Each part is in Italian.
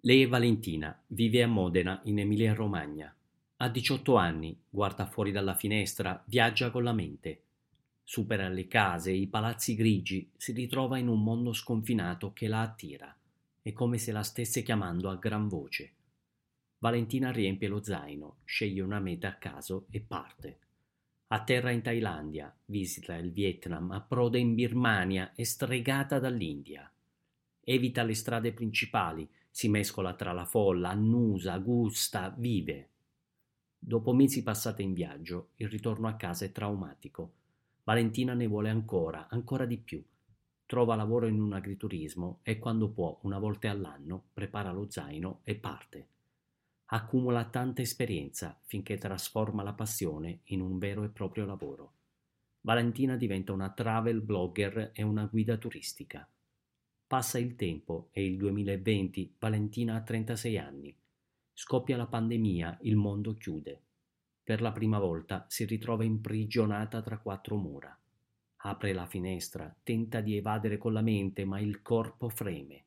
Lei è Valentina, vive a Modena, in Emilia-Romagna. Ha 18 anni, guarda fuori dalla finestra, viaggia con la mente. Supera le case, i palazzi grigi, si ritrova in un mondo sconfinato che la attira. È come se la stesse chiamando a gran voce. Valentina riempie lo zaino, sceglie una meta a caso e parte. Atterra in Thailandia, visita il Vietnam, approda in Birmania, è stregata dall'India. Evita le strade principali, si mescola tra la folla, annusa, gusta, vive. Dopo mesi passati in viaggio, il ritorno a casa è traumatico. Valentina ne vuole ancora, ancora di più. Trova lavoro in un agriturismo e quando può, una volta all'anno, prepara lo zaino e parte. Accumula tanta esperienza finché trasforma la passione in un vero e proprio lavoro. Valentina diventa una travel blogger e una guida turistica. Passa il tempo e il 2020 Valentina ha 36 anni. Scoppia la pandemia, il mondo chiude. Per la prima volta si ritrova imprigionata tra quattro mura. Apre la finestra, tenta di evadere con la mente, ma il corpo freme.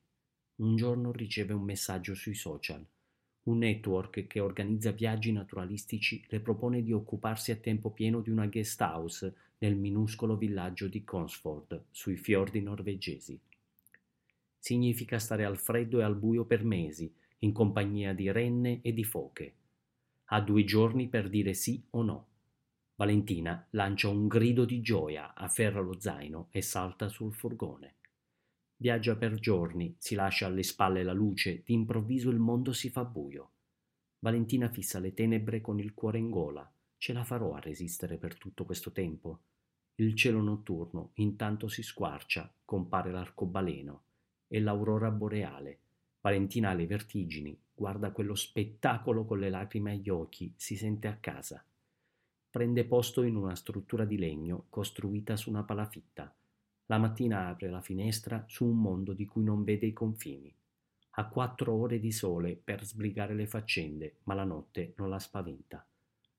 Un giorno riceve un messaggio sui social. Un network che organizza viaggi naturalistici le propone di occuparsi a tempo pieno di una guest house nel minuscolo villaggio di Consford, sui fiordi norvegesi. Significa stare al freddo e al buio per mesi, in compagnia di renne e di foche. Ha due giorni per dire sì o no. Valentina lancia un grido di gioia, afferra lo zaino e salta sul furgone. Viaggia per giorni, si lascia alle spalle la luce, d'improvviso il mondo si fa buio. Valentina fissa le tenebre con il cuore in gola. Ce la farò a resistere per tutto questo tempo? Il cielo notturno intanto si squarcia, compare l'arcobaleno e l'aurora boreale. Valentina ha le vertigini, guarda quello spettacolo con le lacrime agli occhi, si sente a casa. Prende posto in una struttura di legno costruita su una palafitta. La mattina apre la finestra su un mondo di cui non vede i confini. Ha quattro ore di sole per sbrigare le faccende, ma la notte non la spaventa.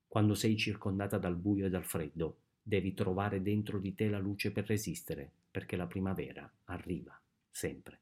Quando sei circondata dal buio e dal freddo, devi trovare dentro di te la luce per resistere, perché la primavera arriva sempre.